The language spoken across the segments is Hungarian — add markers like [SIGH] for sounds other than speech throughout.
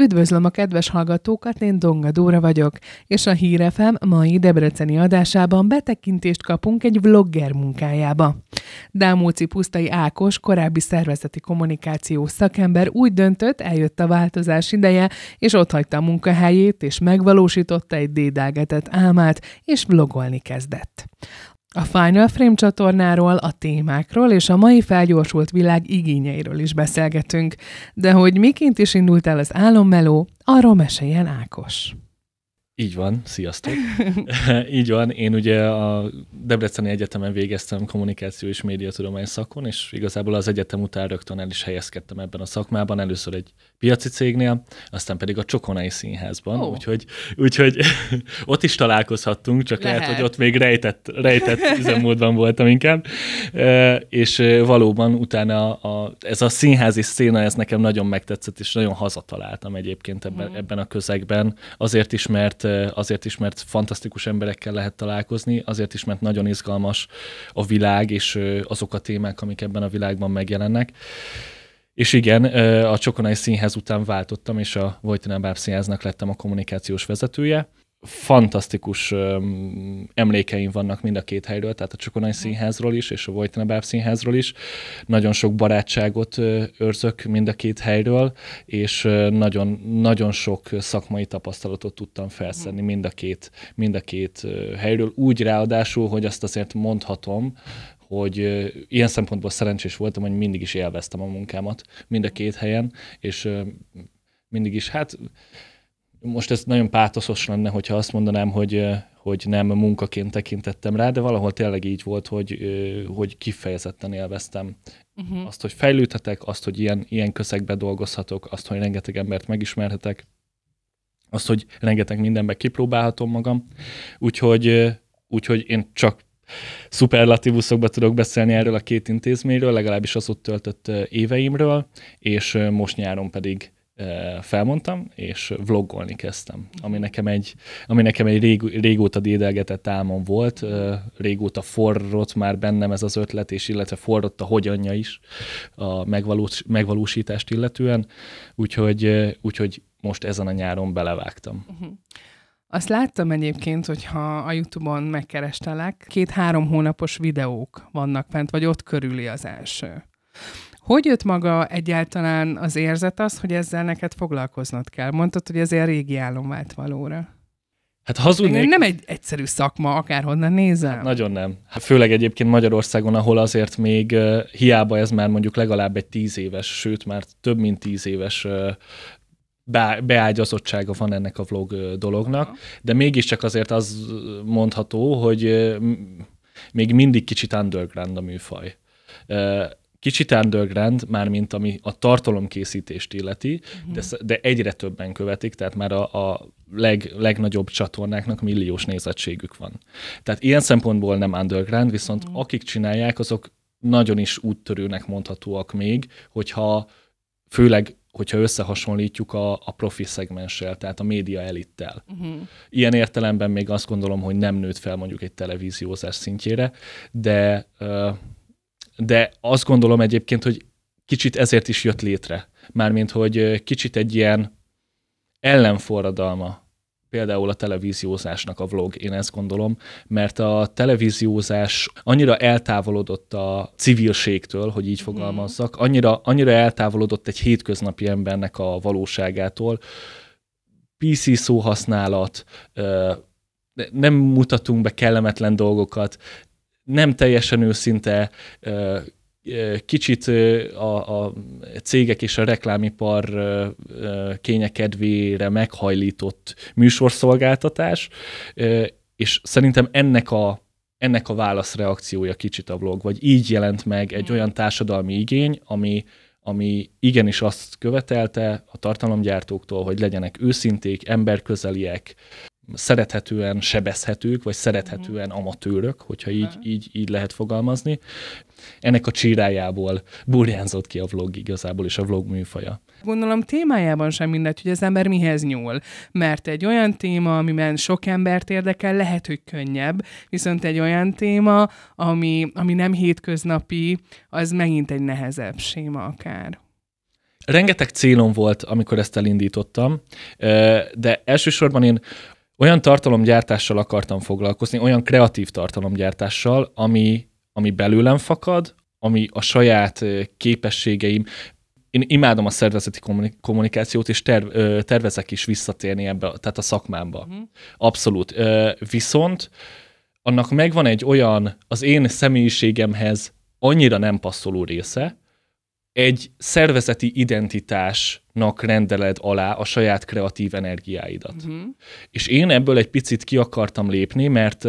Üdvözlöm a kedves hallgatókat, én Donga Dóra vagyok, és a Hírefem mai debreceni adásában betekintést kapunk egy vlogger munkájába. Dámóci Pusztai Ákos, korábbi szervezeti kommunikációs szakember úgy döntött, eljött a változás ideje, és ott hagyta a munkahelyét, és megvalósította egy dédelgetett álmát, és vlogolni kezdett. A Final Frame csatornáról, a témákról és a mai felgyorsult világ igényeiről is beszélgetünk, de hogy miként is indult el az álommeló, arról meséljen Ákos. Így van, sziasztok. [LAUGHS] [LAUGHS] Így van, én ugye a Debreceni Egyetemen végeztem kommunikáció és médiatudomány szakon, és igazából az egyetem után rögtön el is helyezkedtem ebben a szakmában, először egy piaci cégnél, aztán pedig a Csokonai Színházban, oh. úgyhogy, úgyhogy [LAUGHS] ott is találkozhattunk, csak lehet, lehet hogy ott még rejtett, rejtett üzemmódban voltam inkább, e, és valóban utána a, ez a színházi széna, ez nekem nagyon megtetszett, és nagyon hazataláltam egyébként ebben, mm. ebben a közegben, azért is, mert azért is, mert fantasztikus emberekkel lehet találkozni, azért is, mert nagyon izgalmas a világ, és azok a témák, amik ebben a világban megjelennek. És igen, a Csokonai Színház után váltottam, és a Vojtina Báb Színháznak lettem a kommunikációs vezetője fantasztikus um, emlékeim vannak mind a két helyről, tehát a Csokonai Színházról is, és a Vojtina Báb Színházról is. Nagyon sok barátságot uh, őrzök mind a két helyről, és nagyon, nagyon sok szakmai tapasztalatot tudtam felszedni mind a két, mind a két helyről. Úgy ráadásul, hogy azt azért mondhatom, hogy ilyen szempontból szerencsés voltam, hogy mindig is élveztem a munkámat mind a két helyen, és mindig is, hát most ez nagyon pátoszos lenne, hogyha azt mondanám, hogy, hogy nem munkaként tekintettem rá, de valahol tényleg így volt, hogy, hogy kifejezetten élveztem uh-huh. azt, hogy fejlődhetek, azt, hogy ilyen, ilyen közegbe dolgozhatok, azt, hogy rengeteg embert megismerhetek, azt, hogy rengeteg mindenbe kipróbálhatom magam. Úgyhogy, úgyhogy én csak szuperlatívuszokba tudok beszélni erről a két intézményről, legalábbis az ott töltött éveimről, és most nyáron pedig felmondtam, és vloggolni kezdtem, ami nekem egy, ami nekem egy rég, régóta dédelgetett álmom volt, régóta forrott már bennem ez az ötlet, és illetve forrott a hogyanja is a megvalós, megvalósítást illetően, úgyhogy, úgyhogy most ezen a nyáron belevágtam. Uh-huh. Azt láttam egyébként, hogyha a Youtube-on megkerestelek, két-három hónapos videók vannak fent, vagy ott körüli az első. Hogy jött maga egyáltalán az érzet az, hogy ezzel neked foglalkoznod kell? Mondtad, hogy ez egy régi álom vált valóra. Hát hazudnék... Nem egy egyszerű szakma, akárhonnan nézem. Hát nagyon nem. Hát főleg egyébként Magyarországon, ahol azért még uh, hiába ez már mondjuk legalább egy tíz éves, sőt már több mint tíz éves uh, beágyazottsága van ennek a vlog dolognak, de mégiscsak azért az mondható, hogy még mindig kicsit underground a műfaj kicsit underground, mármint ami a tartalomkészítést illeti, uh-huh. de, de egyre többen követik, tehát már a, a leg, legnagyobb csatornáknak milliós nézettségük van. Tehát ilyen szempontból nem underground, viszont uh-huh. akik csinálják, azok nagyon is úttörőnek mondhatóak még, hogyha főleg hogyha összehasonlítjuk a, a profi szegmenssel, tehát a média elittel. Uh-huh. Ilyen értelemben még azt gondolom, hogy nem nőtt fel mondjuk egy televíziózás szintjére, de uh, de azt gondolom egyébként, hogy kicsit ezért is jött létre. Mármint, hogy kicsit egy ilyen ellenforradalma például a televíziózásnak a vlog, én ezt gondolom, mert a televíziózás annyira eltávolodott a civilségtől, hogy így mhm. fogalmazzak, annyira, annyira eltávolodott egy hétköznapi embernek a valóságától, PC szóhasználat, nem mutatunk be kellemetlen dolgokat, nem teljesen őszinte, kicsit a, a cégek és a reklámipar kényekedvére meghajlított műsorszolgáltatás, és szerintem ennek a, ennek a válaszreakciója kicsit a vlog, vagy így jelent meg egy hmm. olyan társadalmi igény, ami, ami igenis azt követelte a tartalomgyártóktól, hogy legyenek őszinték, emberközeliek, szerethetően sebezhetők, vagy szerethetően mhm. amatőrök, hogyha így, így, így lehet fogalmazni. Ennek a csírájából burjánzott ki a vlog igazából, és a vlog műfaja. Gondolom témájában sem mindegy, hogy az ember mihez nyúl, mert egy olyan téma, amiben sok embert érdekel, lehet, hogy könnyebb, viszont egy olyan téma, ami, ami nem hétköznapi, az megint egy nehezebb séma akár. Rengeteg célom volt, amikor ezt elindítottam, de elsősorban én olyan tartalomgyártással akartam foglalkozni, olyan kreatív tartalomgyártással, ami, ami belőlem fakad, ami a saját képességeim, én imádom a szervezeti kommunikációt, és terv, tervezek is visszatérni ebbe, tehát a szakmámba. Uh-huh. Abszolút. Viszont annak megvan egy olyan, az én személyiségemhez annyira nem passzoló része, egy szervezeti identitásnak rendeled alá a saját kreatív energiáidat. Uh-huh. És én ebből egy picit ki akartam lépni, mert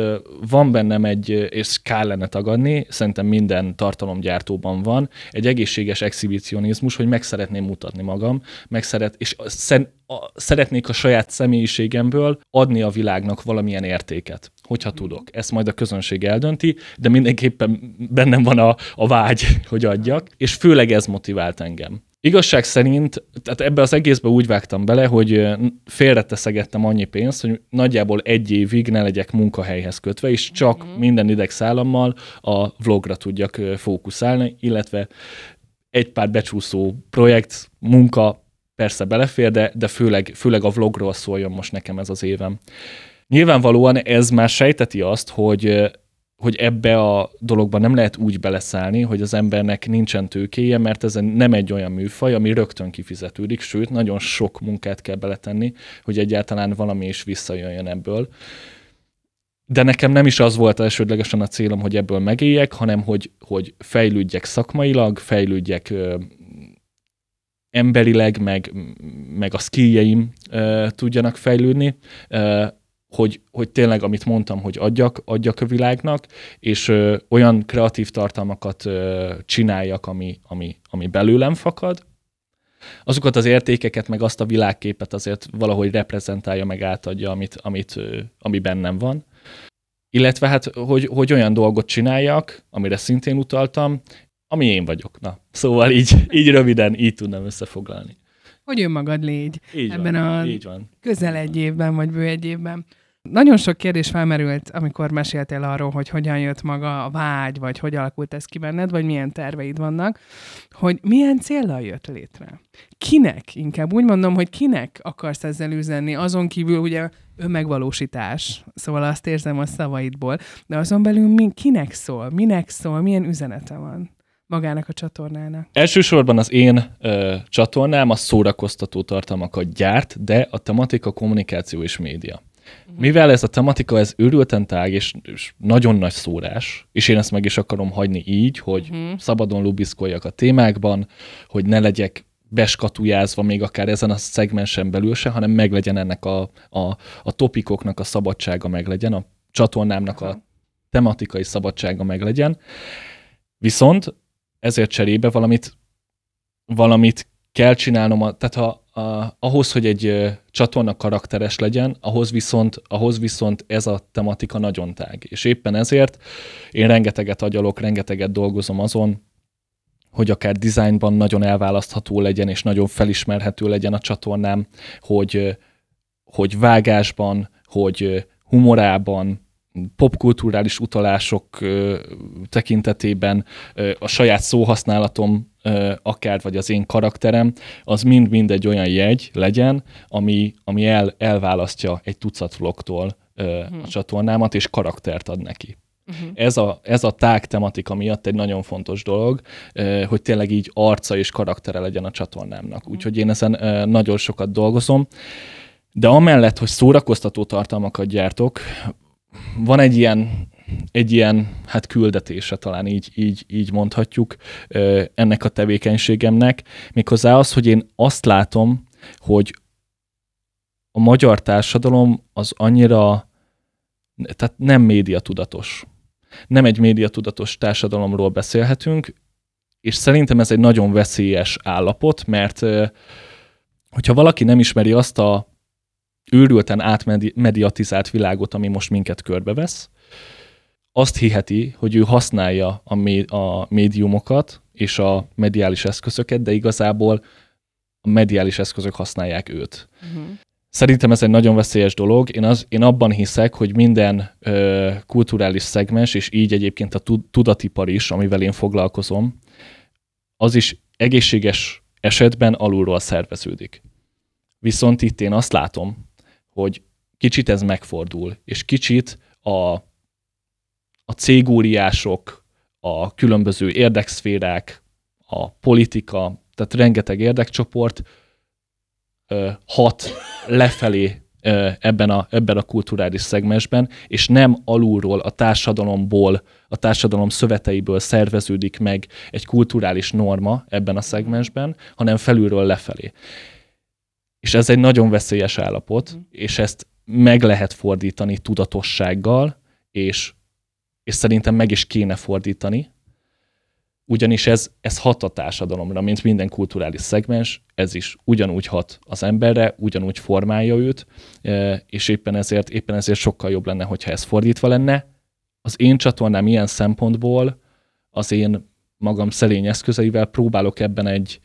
van bennem egy, és kellene tagadni, szerintem minden tartalomgyártóban van, egy egészséges exhibicionizmus, hogy meg szeretném mutatni magam, meg szeret, és szen, a, szeretnék a saját személyiségemből adni a világnak valamilyen értéket, hogyha mhm. tudok. Ezt majd a közönség eldönti, de mindenképpen bennem van a, a vágy, [LAUGHS] hogy adjak, és főleg ez motivált engem. Igazság szerint, tehát ebbe az egészbe úgy vágtam bele, hogy félreteszegettem annyi pénzt, hogy nagyjából egy évig ne legyek munkahelyhez kötve, és csak mm-hmm. minden idegszállammal a vlogra tudjak fókuszálni, illetve egy pár becsúszó projekt, munka persze belefér, de, de főleg, főleg a vlogról szóljon most nekem ez az évem. Nyilvánvalóan ez már sejteti azt, hogy hogy ebbe a dologba nem lehet úgy beleszállni, hogy az embernek nincsen tőkéje, mert ez nem egy olyan műfaj, ami rögtön kifizetődik, sőt, nagyon sok munkát kell beletenni, hogy egyáltalán valami is visszajöjjön ebből. De nekem nem is az volt elsődlegesen a célom, hogy ebből megéljek, hanem hogy, hogy fejlődjek szakmailag, fejlődjek ö, emberileg, meg, meg a skilljeim ö, tudjanak fejlődni, ö, hogy, hogy tényleg, amit mondtam, hogy adjak, adjak a világnak, és ö, olyan kreatív tartalmakat ö, csináljak, ami, ami, ami belőlem fakad, azokat az értékeket, meg azt a világképet azért valahogy reprezentálja, meg átadja, amit, amit, ö, ami bennem van. Illetve hát, hogy, hogy olyan dolgot csináljak, amire szintén utaltam, ami én vagyok. Na, szóval így, így röviden, így tudnám összefoglalni. Hogy önmagad légy így ebben van, a így van. közel egy évben, vagy bő egy évben. Nagyon sok kérdés felmerült, amikor meséltél arról, hogy hogyan jött maga a vágy, vagy hogy alakult ez ki benned, vagy milyen terveid vannak, hogy milyen célral jött létre. Kinek, inkább úgy mondom, hogy kinek akarsz ezzel üzenni, azon kívül ugye önmegvalósítás, szóval azt érzem a szavaidból, de azon belül mi, kinek szól, minek szól, milyen üzenete van magának a csatornának? Elsősorban az én ö, csatornám a szórakoztató tartalmakat gyárt, de a tematika kommunikáció és média. Mivel ez a tematika, ez őrülten tág, és, és nagyon nagy szórás, és én ezt meg is akarom hagyni így, hogy uh-huh. szabadon lubiszkoljak a témákban, hogy ne legyek beskatujázva még akár ezen a szegmensen belül se, hanem meglegyen ennek a, a, a topikoknak a szabadsága meglegyen, a csatornámnak a tematikai szabadsága meglegyen. Viszont ezért cserébe valamit, valamit kell csinálnom, tehát ha a, ahhoz, hogy egy csatorna karakteres legyen, ahhoz viszont, ahhoz viszont ez a tematika nagyon tág. És éppen ezért én rengeteget agyalok, rengeteget dolgozom azon, hogy akár dizájnban nagyon elválasztható legyen, és nagyon felismerhető legyen a csatornám, hogy, hogy vágásban, hogy humorában, popkulturális utalások tekintetében a saját szóhasználatom akár vagy az én karakterem, az mind-mind egy olyan jegy legyen, ami, ami el, elválasztja egy tucat vlogtól uh-huh. a mhm. csatornámat, és karaktert ad neki. Uh-huh. Ez, a, ez a tág tematika miatt egy nagyon fontos dolog, hogy tényleg így arca és karaktere legyen a csatornámnak. Uh-huh. Úgyhogy én ezen nagyon sokat dolgozom. De amellett, hogy szórakoztató tartalmakat gyártok, van egy ilyen egy ilyen hát küldetése, talán így, így, így mondhatjuk ennek a tevékenységemnek, méghozzá az, hogy én azt látom, hogy a magyar társadalom az annyira, tehát nem médiatudatos. Nem egy médiatudatos társadalomról beszélhetünk, és szerintem ez egy nagyon veszélyes állapot, mert hogyha valaki nem ismeri azt a őrülten átmediatizált világot, ami most minket körbevesz, azt hiheti, hogy ő használja a, mé- a médiumokat és a mediális eszközöket, de igazából a mediális eszközök használják őt. Uh-huh. Szerintem ez egy nagyon veszélyes dolog. Én, az, én abban hiszek, hogy minden ö, kulturális szegmens, és így egyébként a tudatipar is, amivel én foglalkozom, az is egészséges esetben alulról szerveződik. Viszont itt én azt látom, hogy kicsit ez megfordul, és kicsit a, a cégóriások, a különböző érdekszférák, a politika, tehát rengeteg érdekcsoport hat lefelé ebben, a, ebben a kulturális szegmensben, és nem alulról, a társadalomból, a társadalom szöveteiből szerveződik meg egy kulturális norma ebben a szegmensben, hanem felülről lefelé. És ez egy nagyon veszélyes állapot, mm. és ezt meg lehet fordítani tudatossággal, és, és szerintem meg is kéne fordítani, ugyanis ez, ez hat a társadalomra, mint minden kulturális szegmens, ez is ugyanúgy hat az emberre, ugyanúgy formálja őt, e, és éppen ezért, éppen ezért sokkal jobb lenne, hogyha ez fordítva lenne. Az én csatornám ilyen szempontból az én magam szelény eszközeivel próbálok ebben egy,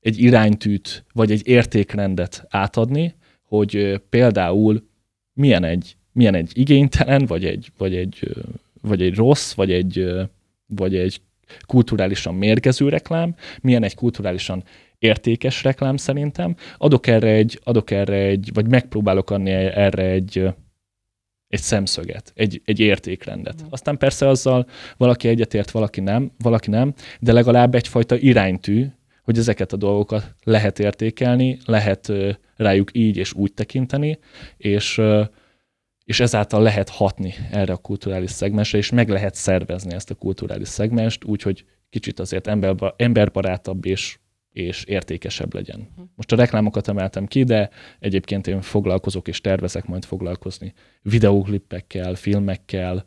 egy iránytűt, vagy egy értékrendet átadni, hogy például milyen egy, milyen egy igénytelen, vagy egy, vagy egy, vagy egy rossz, vagy egy, vagy egy kulturálisan mérgező reklám, milyen egy kulturálisan értékes reklám szerintem. Adok erre egy, adok erre egy, vagy megpróbálok adni erre egy, egy szemszöget, egy, egy értékrendet. Mm. Aztán persze azzal valaki egyetért, valaki nem, valaki nem, de legalább egyfajta iránytű, hogy ezeket a dolgokat lehet értékelni, lehet rájuk így és úgy tekinteni, és, és ezáltal lehet hatni erre a kulturális szegmensre, és meg lehet szervezni ezt a kulturális szegmest, úgyhogy kicsit azért emberba, emberbarátabb és, és értékesebb legyen. Mhm. Most a reklámokat emeltem ki, de egyébként én foglalkozok és tervezek majd foglalkozni videóklippekkel, filmekkel,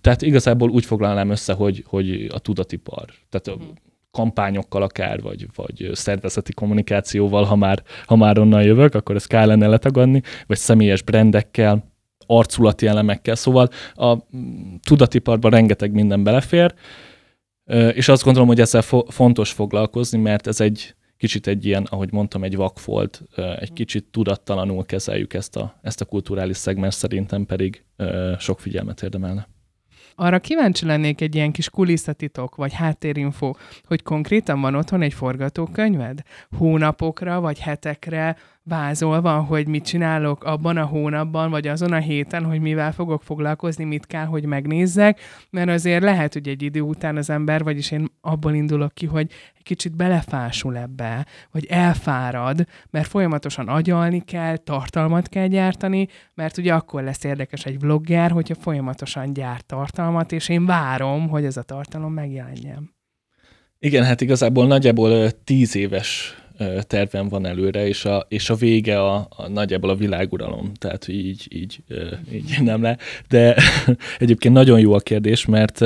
tehát igazából úgy foglalnám össze, hogy, hogy a tudatipar. Tehát uh-huh kampányokkal akár, vagy, vagy szervezeti kommunikációval, ha már, ha már onnan jövök, akkor ezt kell lenne letagadni, vagy személyes brendekkel, arculati elemekkel. Szóval a tudatiparban rengeteg minden belefér, és azt gondolom, hogy ezzel fo- fontos foglalkozni, mert ez egy kicsit egy ilyen, ahogy mondtam, egy vakfolt, egy kicsit tudattalanul kezeljük ezt a, ezt a kulturális szegmens, szerintem pedig sok figyelmet érdemelne arra kíváncsi lennék egy ilyen kis kulisszatitok, vagy háttérinfo, hogy konkrétan van otthon egy forgatókönyved? Hónapokra, vagy hetekre vázolva, hogy mit csinálok abban a hónapban, vagy azon a héten, hogy mivel fogok foglalkozni, mit kell, hogy megnézzek, mert azért lehet, hogy egy idő után az ember, vagyis én abból indulok ki, hogy egy kicsit belefásul ebbe, vagy elfárad, mert folyamatosan agyalni kell, tartalmat kell gyártani, mert ugye akkor lesz érdekes egy vlogger, hogyha folyamatosan gyárt tartalmat, és én várom, hogy ez a tartalom megjelenjen. Igen, hát igazából nagyjából tíz éves tervem van előre, és a, és a vége a, a nagyjából a világuralom, tehát így, így, így nem le. De [LAUGHS] egyébként nagyon jó a kérdés, mert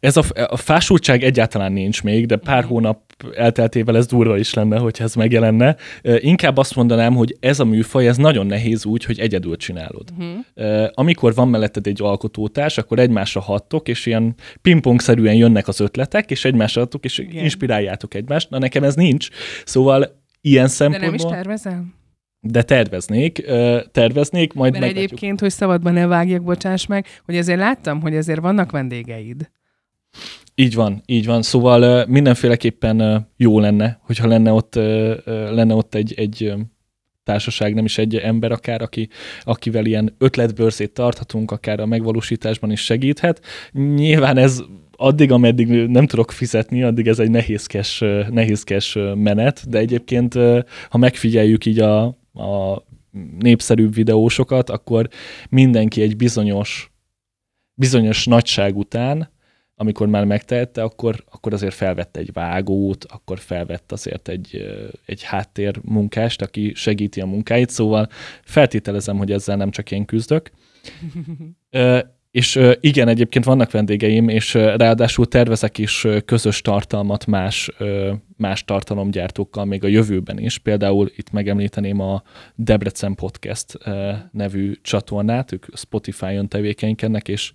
ez a, a fásultság egyáltalán nincs még, de pár mhm. hónap elteltével ez durva is lenne, hogyha ez megjelenne. Inkább azt mondanám, hogy ez a műfaj, ez nagyon nehéz úgy, hogy egyedül csinálod. Uh-huh. Amikor van melletted egy alkotótárs, akkor egymásra hattok, és ilyen pingpongszerűen jönnek az ötletek, és egymásra hattok, és Igen. inspiráljátok egymást. Na nekem ez nincs. Szóval ilyen szempontból... De nem is tervezel? De terveznék, terveznék, majd Mert meglátjuk. egyébként, hogy szabadban ne vágjak, bocsáss meg, hogy azért láttam, hogy azért vannak vendégeid. Így van, így van. Szóval mindenféleképpen jó lenne, hogyha lenne ott, lenne ott egy, egy társaság, nem is egy ember akár, aki, akivel ilyen ötletbőrzét tarthatunk, akár a megvalósításban is segíthet. Nyilván ez addig, ameddig nem tudok fizetni, addig ez egy nehézkes, nehézkes menet, de egyébként, ha megfigyeljük így a, a népszerűbb videósokat, akkor mindenki egy bizonyos, bizonyos nagyság után amikor már megtehette, akkor, akkor azért felvett egy vágót, akkor felvett azért egy, egy háttér munkást, aki segíti a munkáit, szóval feltételezem, hogy ezzel nem csak én küzdök. És igen, egyébként vannak vendégeim, és ráadásul tervezek is közös tartalmat más, más tartalomgyártókkal még a jövőben is. Például itt megemlíteném a Debrecen Podcast nevű csatornát, ők Spotify-on tevékenykednek, és,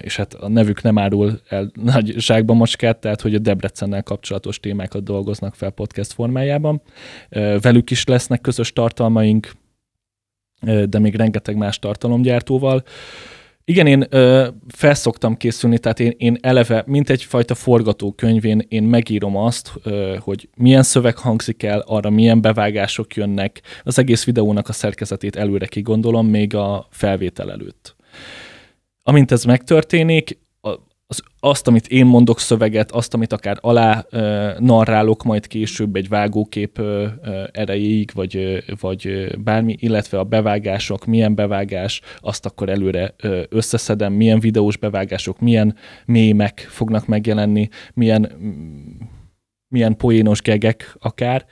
és hát a nevük nem árul el nagy zsákba macskát, tehát hogy a Debrecennel kapcsolatos témákat dolgoznak fel podcast formájában. Velük is lesznek közös tartalmaink, de még rengeteg más tartalomgyártóval Igen, én ö, felszoktam készülni, tehát én, én eleve, mint egyfajta forgatókönyvén, én megírom azt, ö, hogy milyen szöveg hangzik el, arra milyen bevágások jönnek, az egész videónak a szerkezetét előre kigondolom, még a felvétel előtt. Amint ez megtörténik, az, azt, amit én mondok szöveget, azt, amit akár alá ö, narrálok majd később egy vágókép ö, ö, erejéig, vagy, ö, vagy bármi, illetve a bevágások, milyen bevágás, azt akkor előre ö, összeszedem, milyen videós bevágások, milyen mémek fognak megjelenni, milyen, milyen poénos gegek akár,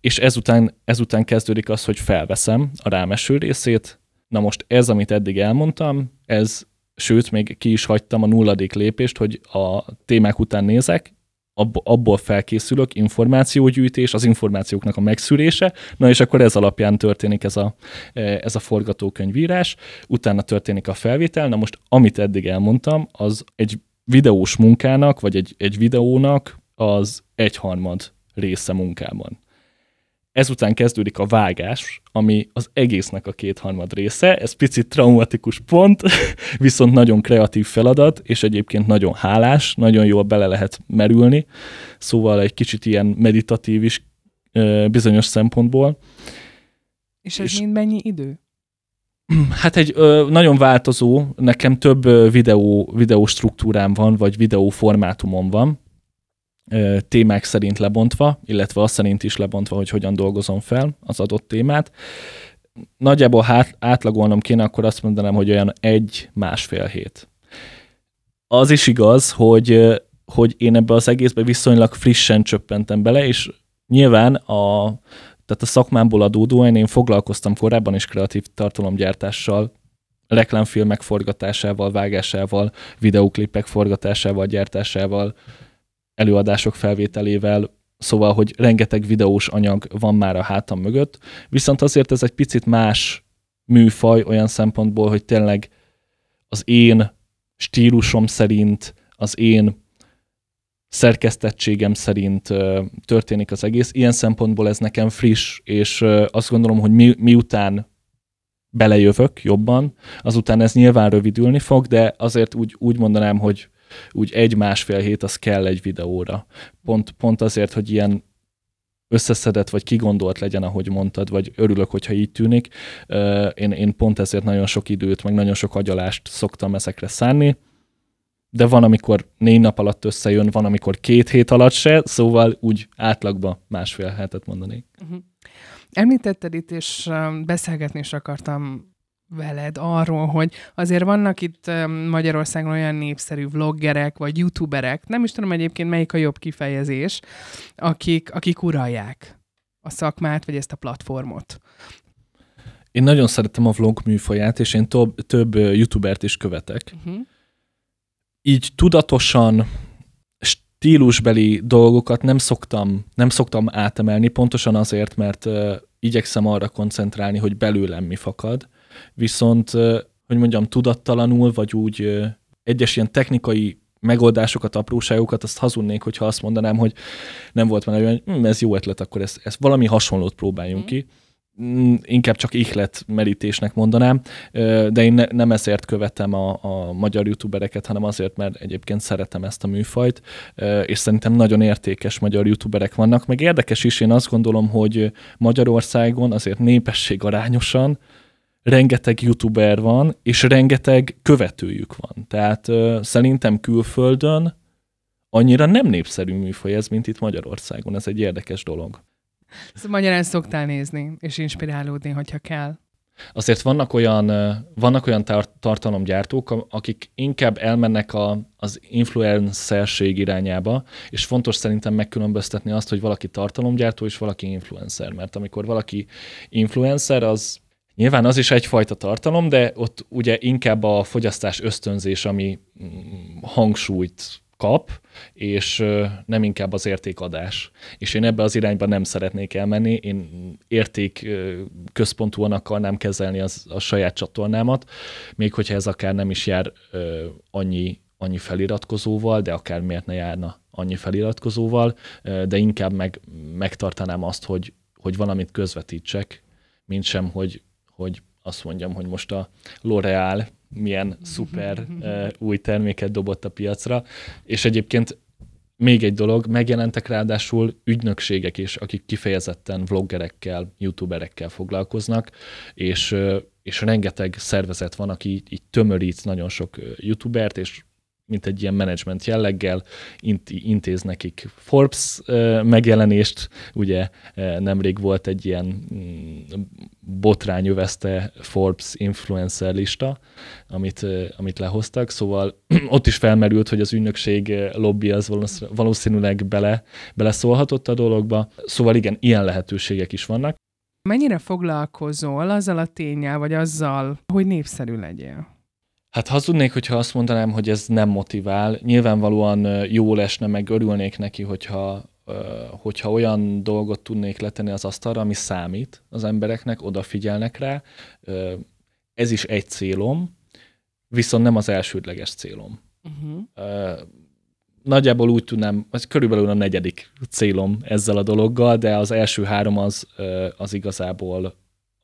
és ezután, ezután kezdődik az, hogy felveszem a rámeső részét, Na most ez, amit eddig elmondtam, ez sőt, még ki is hagytam a nulladik lépést, hogy a témák után nézek, abból felkészülök, információgyűjtés, az információknak a megszűrése, na és akkor ez alapján történik ez a, e, ez a forgatókönyvírás, utána történik a felvétel, na most amit eddig elmondtam, az egy videós munkának, vagy egy, egy videónak az egyharmad része munkában. Ezután kezdődik a vágás, ami az egésznek a kétharmad része. Ez picit traumatikus pont, [LAUGHS] viszont nagyon kreatív feladat, és egyébként nagyon hálás, nagyon jól bele lehet merülni, szóval egy kicsit ilyen meditatív is bizonyos szempontból. És ez és, mind mennyi idő? [CLEARS THROAT] Hát egy ö, nagyon változó, nekem több ö, videó, videó struktúrám van, vagy videó formátumom van témák szerint lebontva, illetve azt szerint is lebontva, hogy hogyan dolgozom fel az adott témát. Nagyjából hát, átlagolnom kéne, akkor azt mondanám, hogy olyan egy-másfél hét. Az is igaz, hogy, hogy én ebbe az egészbe viszonylag frissen csöppentem bele, és nyilván a, tehát a szakmámból adódóan én foglalkoztam korábban is kreatív tartalomgyártással, reklámfilmek forgatásával, vágásával, videóklipek forgatásával, gyártásával, előadások felvételével, szóval, hogy rengeteg videós anyag van már a hátam mögött, viszont azért ez egy picit más műfaj olyan szempontból, hogy tényleg az én stílusom szerint, az én szerkesztettségem szerint történik az egész. Ilyen szempontból ez nekem friss, és azt gondolom, hogy mi, miután belejövök jobban, azután ez nyilván rövidülni fog, de azért úgy, úgy mondanám, hogy úgy egy-másfél hét az kell egy videóra. Pont, pont azért, hogy ilyen összeszedett, vagy kigondolt legyen, ahogy mondtad, vagy örülök, hogyha így tűnik. Én, én pont ezért nagyon sok időt, meg nagyon sok agyalást szoktam ezekre szánni, de van, amikor négy nap alatt összejön, van, amikor két hét alatt se, szóval úgy átlagban másfél hetet mondanék. Uh-huh. Említetted itt, és beszélgetni is akartam veled arról, hogy azért vannak itt Magyarországon olyan népszerű vloggerek, vagy youtuberek, nem is tudom egyébként melyik a jobb kifejezés, akik, akik uralják a szakmát, vagy ezt a platformot. Én nagyon szeretem a vlog műfaját, és én több, több youtubert is követek. Uh-huh. Így tudatosan stílusbeli dolgokat nem szoktam, nem szoktam átemelni, pontosan azért, mert uh, igyekszem arra koncentrálni, hogy belőlem mi fakad, viszont, hogy mondjam, tudattalanul, vagy úgy egyes ilyen technikai megoldásokat, apróságokat, azt hazudnék, hogyha azt mondanám, hogy nem volt már olyan, hm, ez jó ötlet, akkor ezt, ezt valami hasonlót próbáljunk mm. ki. Inkább csak ihlet merítésnek mondanám, de én ne, nem ezért követem a, a magyar youtubereket, hanem azért, mert egyébként szeretem ezt a műfajt, és szerintem nagyon értékes magyar youtuberek vannak, meg érdekes is, én azt gondolom, hogy Magyarországon azért népesség arányosan rengeteg youtuber van, és rengeteg követőjük van. Tehát uh, szerintem külföldön annyira nem népszerű műfaj ez, mint itt Magyarországon. Ez egy érdekes dolog. Szóval magyarán szoktál nézni, és inspirálódni, hogyha kell. Azért vannak olyan, vannak olyan tar- tartalomgyártók, akik inkább elmennek a, az influencerség irányába, és fontos szerintem megkülönböztetni azt, hogy valaki tartalomgyártó és valaki influencer, mert amikor valaki influencer, az Nyilván az is egyfajta tartalom, de ott ugye inkább a fogyasztás ösztönzés, ami mm, hangsúlyt kap, és nem inkább az értékadás. És én ebbe az irányba nem szeretnék elmenni, én érték központúan akarnám kezelni az, a saját csatornámat, még hogyha ez akár nem is jár annyi, annyi feliratkozóval, de akár miért ne járna annyi feliratkozóval, de inkább meg, megtartanám azt, hogy, hogy valamit közvetítsek, mint sem, hogy hogy azt mondjam, hogy most a L'Oreal milyen szuper uh, új terméket dobott a piacra, és egyébként még egy dolog, megjelentek ráadásul ügynökségek is, akik kifejezetten vloggerekkel, youtuberekkel foglalkoznak, és, és rengeteg szervezet van, aki így, így tömörít nagyon sok youtubert, és mint egy ilyen menedzsment jelleggel, int, intéz nekik Forbes megjelenést, ugye nemrég volt egy ilyen mm, botrányövezte Forbes influencer lista, amit, amit lehoztak, szóval [CLEARS THROAT] ott is felmerült, hogy az ügynökség lobby az valószínűleg bele, beleszólhatott a dologba, szóval igen, ilyen lehetőségek is vannak. Mennyire foglalkozol azzal a tényel, vagy azzal, hogy népszerű legyél? Hát hazudnék, hogyha azt mondanám, hogy ez nem motivál. Nyilvánvalóan jó lesne, meg örülnék neki, hogyha, hogyha olyan dolgot tudnék letenni az asztalra, ami számít az embereknek, odafigyelnek rá. Ez is egy célom, viszont nem az elsődleges célom. Uh-huh. Nagyjából úgy tudnám, ez körülbelül a negyedik célom ezzel a dologgal, de az első három az, az igazából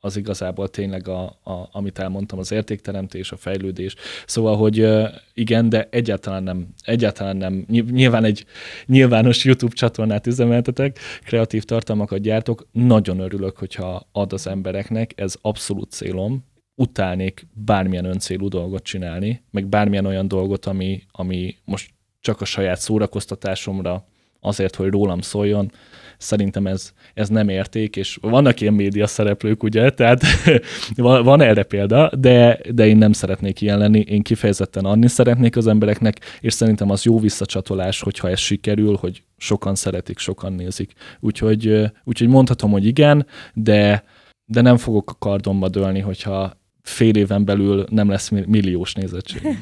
az igazából tényleg, a, a, amit elmondtam, az értékteremtés, a fejlődés. Szóval, hogy igen, de egyáltalán nem, egyáltalán nem. Nyilván egy nyilvános YouTube csatornát üzemeltetek, kreatív tartalmakat gyártok, nagyon örülök, hogyha ad az embereknek, ez abszolút célom, utálnék bármilyen öncélú dolgot csinálni, meg bármilyen olyan dolgot, ami, ami most csak a saját szórakoztatásomra, azért, hogy rólam szóljon, Szerintem ez, ez nem érték, és vannak ilyen média szereplők, ugye, tehát [LAUGHS] van, van erre példa, de, de én nem szeretnék ilyen lenni, én kifejezetten adni szeretnék az embereknek, és szerintem az jó visszacsatolás, hogyha ez sikerül, hogy sokan szeretik, sokan nézik. Úgyhogy, úgyhogy mondhatom, hogy igen, de, de nem fogok a kardomba dőlni, hogyha fél éven belül nem lesz milliós nézettség. [LAUGHS]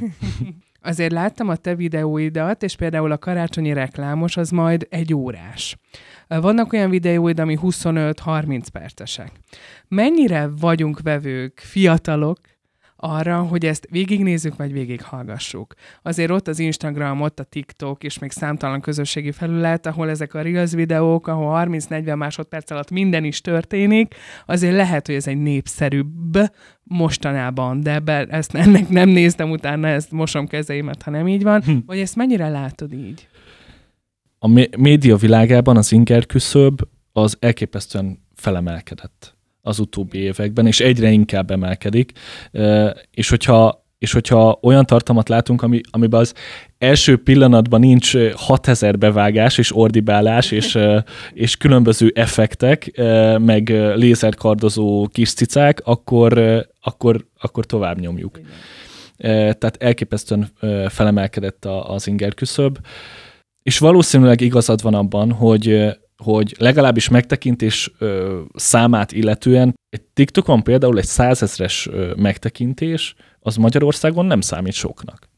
Azért láttam a te videóidat, és például a karácsonyi reklámos az majd egy órás. Vannak olyan videóid, ami 25-30 percesek. Mennyire vagyunk vevők, fiatalok, arra, hogy ezt végignézzük, vagy végighallgassuk. Azért ott az Instagram, ott a TikTok, és még számtalan közösségi felület, ahol ezek a Reels videók, ahol 30-40 másodperc alatt minden is történik, azért lehet, hogy ez egy népszerűbb mostanában, de ebben ezt [LAUGHS] ennek nem néztem utána, ezt mosom kezeimet, ha nem így van. Hm. Vagy ezt mennyire látod így? a média világában az inger küszöb az elképesztően felemelkedett az utóbbi években, és egyre inkább emelkedik. És hogyha és hogyha olyan tartalmat látunk, ami, amiben az első pillanatban nincs 6000 bevágás és ordibálás és, és különböző effektek, meg lézerkardozó kis cicák, akkor, akkor, akkor tovább nyomjuk. Tehát elképesztően felemelkedett az inger küszöb és valószínűleg igazad van abban, hogy hogy legalábbis megtekintés ö, számát illetően egy TikTokon például egy százezres megtekintés az Magyarországon nem számít soknak.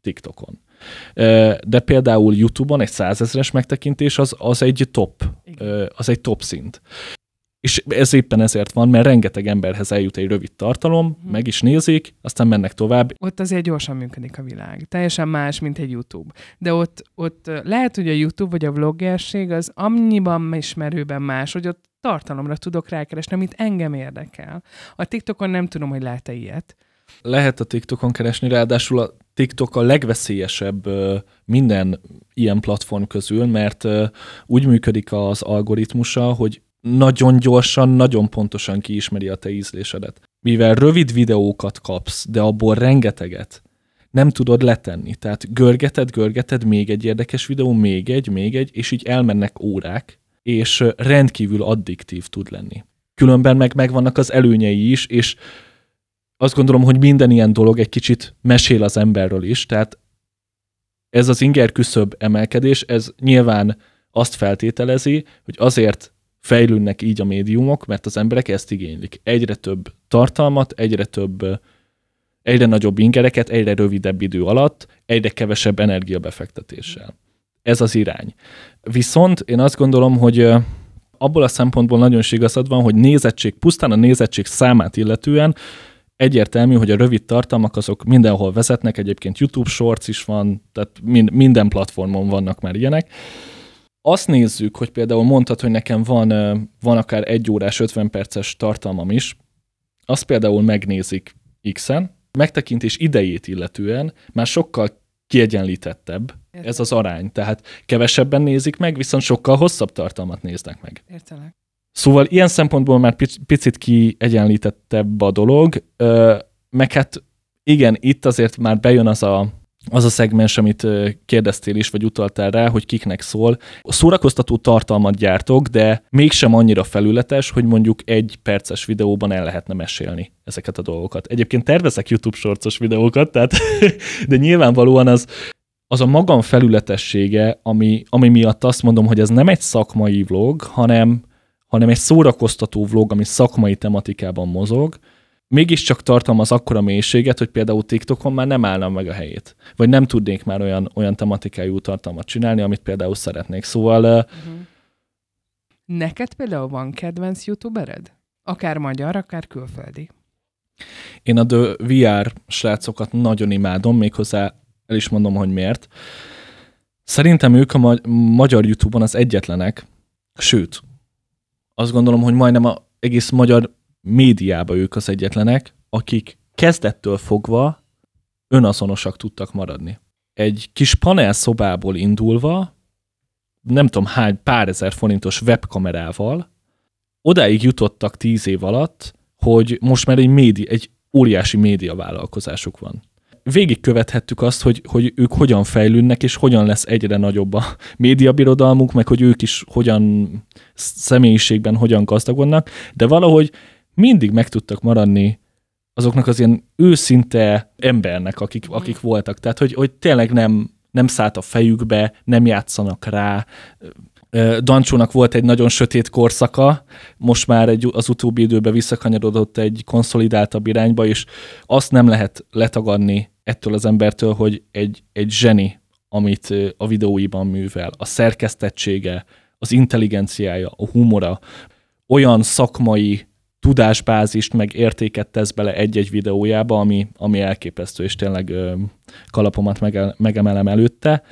TikTokon. De például YouTube-on egy százezres megtekintés az, az egy top, az egy top szint. És ez éppen ezért van, mert rengeteg emberhez eljut egy rövid tartalom, hmm. meg is nézik, aztán mennek tovább. Ott azért gyorsan működik a világ. Teljesen más, mint egy YouTube. De ott, ott lehet, hogy a YouTube vagy a vloggerség az annyiban ismerőben más, hogy ott tartalomra tudok rákeresni, amit engem érdekel. A TikTokon nem tudom, hogy lehet-e ilyet. Lehet a TikTokon keresni, ráadásul a TikTok a legveszélyesebb minden ilyen platform közül, mert úgy működik az algoritmusa, hogy nagyon gyorsan, nagyon pontosan kiismeri a te ízlésedet. Mivel rövid videókat kapsz, de abból rengeteget, nem tudod letenni. Tehát görgeted, görgeted, még egy érdekes videó, még egy, még egy, és így elmennek órák, és rendkívül addiktív tud lenni. Különben meg megvannak az előnyei is, és azt gondolom, hogy minden ilyen dolog egy kicsit mesél az emberről is, tehát ez az inger küszöbb emelkedés, ez nyilván azt feltételezi, hogy azért fejlődnek így a médiumok, mert az emberek ezt igénylik. Egyre több tartalmat, egyre több, egyre nagyobb ingereket, egyre rövidebb idő alatt, egyre kevesebb energiabefektetéssel. Ez az irány. Viszont én azt gondolom, hogy abból a szempontból nagyon is igazad van, hogy nézettség, pusztán a nézettség számát illetően egyértelmű, hogy a rövid tartalmak azok mindenhol vezetnek, egyébként YouTube Shorts is van, tehát minden platformon vannak már ilyenek, azt nézzük, hogy például mondtad, hogy nekem van, van akár egy órás, 50 perces tartalmam is, azt például megnézik X-en, megtekintés idejét illetően már sokkal kiegyenlítettebb Értem. ez az arány. Tehát kevesebben nézik meg, viszont sokkal hosszabb tartalmat néznek meg. Értelek. Szóval ilyen szempontból már picit kiegyenlítettebb a dolog, meg hát igen, itt azért már bejön az a, az a szegmens, amit kérdeztél is, vagy utaltál rá, hogy kiknek szól. A szórakoztató tartalmat gyártok, de mégsem annyira felületes, hogy mondjuk egy perces videóban el lehetne mesélni ezeket a dolgokat. Egyébként tervezek YouTube sorcos videókat, tehát, [LAUGHS] de nyilvánvalóan az, az a magam felületessége, ami, ami miatt azt mondom, hogy ez nem egy szakmai vlog, hanem, hanem egy szórakoztató vlog, ami szakmai tematikában mozog, mégiscsak tartalmaz akkora mélységet, hogy például TikTokon már nem állna meg a helyét. Vagy nem tudnék már olyan, olyan tematikájú tartalmat csinálni, amit például szeretnék. Szóval... Uh-huh. Neked például van kedvenc youtubered? Akár magyar, akár külföldi. Én a The VR srácokat nagyon imádom, méghozzá el is mondom, hogy miért. Szerintem ők a ma- magyar YouTube-on az egyetlenek, sőt, azt gondolom, hogy majdnem a egész magyar médiába ők az egyetlenek, akik kezdettől fogva önazonosak tudtak maradni. Egy kis panel szobából indulva, nem tudom hány pár ezer forintos webkamerával, odáig jutottak tíz év alatt, hogy most már egy, média, egy óriási média vállalkozásuk van. Végig követhettük azt, hogy, hogy ők hogyan fejlődnek, és hogyan lesz egyre nagyobb a médiabirodalmuk, meg hogy ők is hogyan személyiségben hogyan gazdagodnak, de valahogy mindig meg tudtak maradni azoknak az ilyen őszinte embernek, akik, akik voltak. Tehát, hogy, hogy tényleg nem, nem szállt a fejükbe, nem játszanak rá. Dancsónak volt egy nagyon sötét korszaka, most már egy, az utóbbi időben visszakanyarodott egy konszolidáltabb irányba, és azt nem lehet letagadni ettől az embertől, hogy egy, egy zseni, amit a videóiban művel, a szerkesztettsége, az intelligenciája, a humora, olyan szakmai tudásbázist, meg értéket tesz bele egy-egy videójába, ami, ami elképesztő, és tényleg ö, kalapomat mege, megemelem előtte.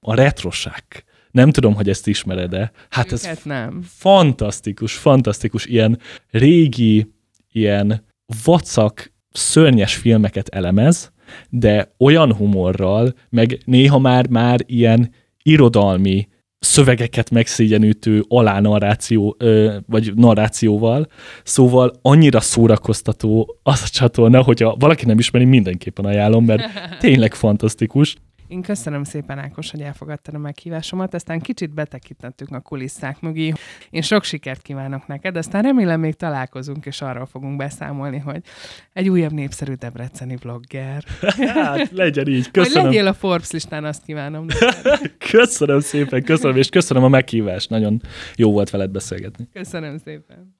A retroság. Nem tudom, hogy ezt ismered-e. Hát Őket ez nem. fantasztikus, fantasztikus. Ilyen régi, ilyen vacak, szörnyes filmeket elemez, de olyan humorral, meg néha már, már ilyen irodalmi szövegeket megszégyenítő alánarráció, vagy narrációval, szóval annyira szórakoztató az a csatorna, hogyha valaki nem ismeri, mindenképpen ajánlom, mert tényleg fantasztikus. Én köszönöm szépen, Ákos, hogy elfogadtad a meghívásomat, aztán kicsit betekintettünk a kulisszák mögé. Én sok sikert kívánok neked, aztán remélem még találkozunk, és arról fogunk beszámolni, hogy egy újabb népszerű debreceni vlogger. Hát, legyen így, köszönöm. Hogy legyél a Forbes listán, azt kívánom. [LAUGHS] köszönöm szépen, köszönöm, és köszönöm a meghívást. Nagyon jó volt veled beszélgetni. Köszönöm szépen.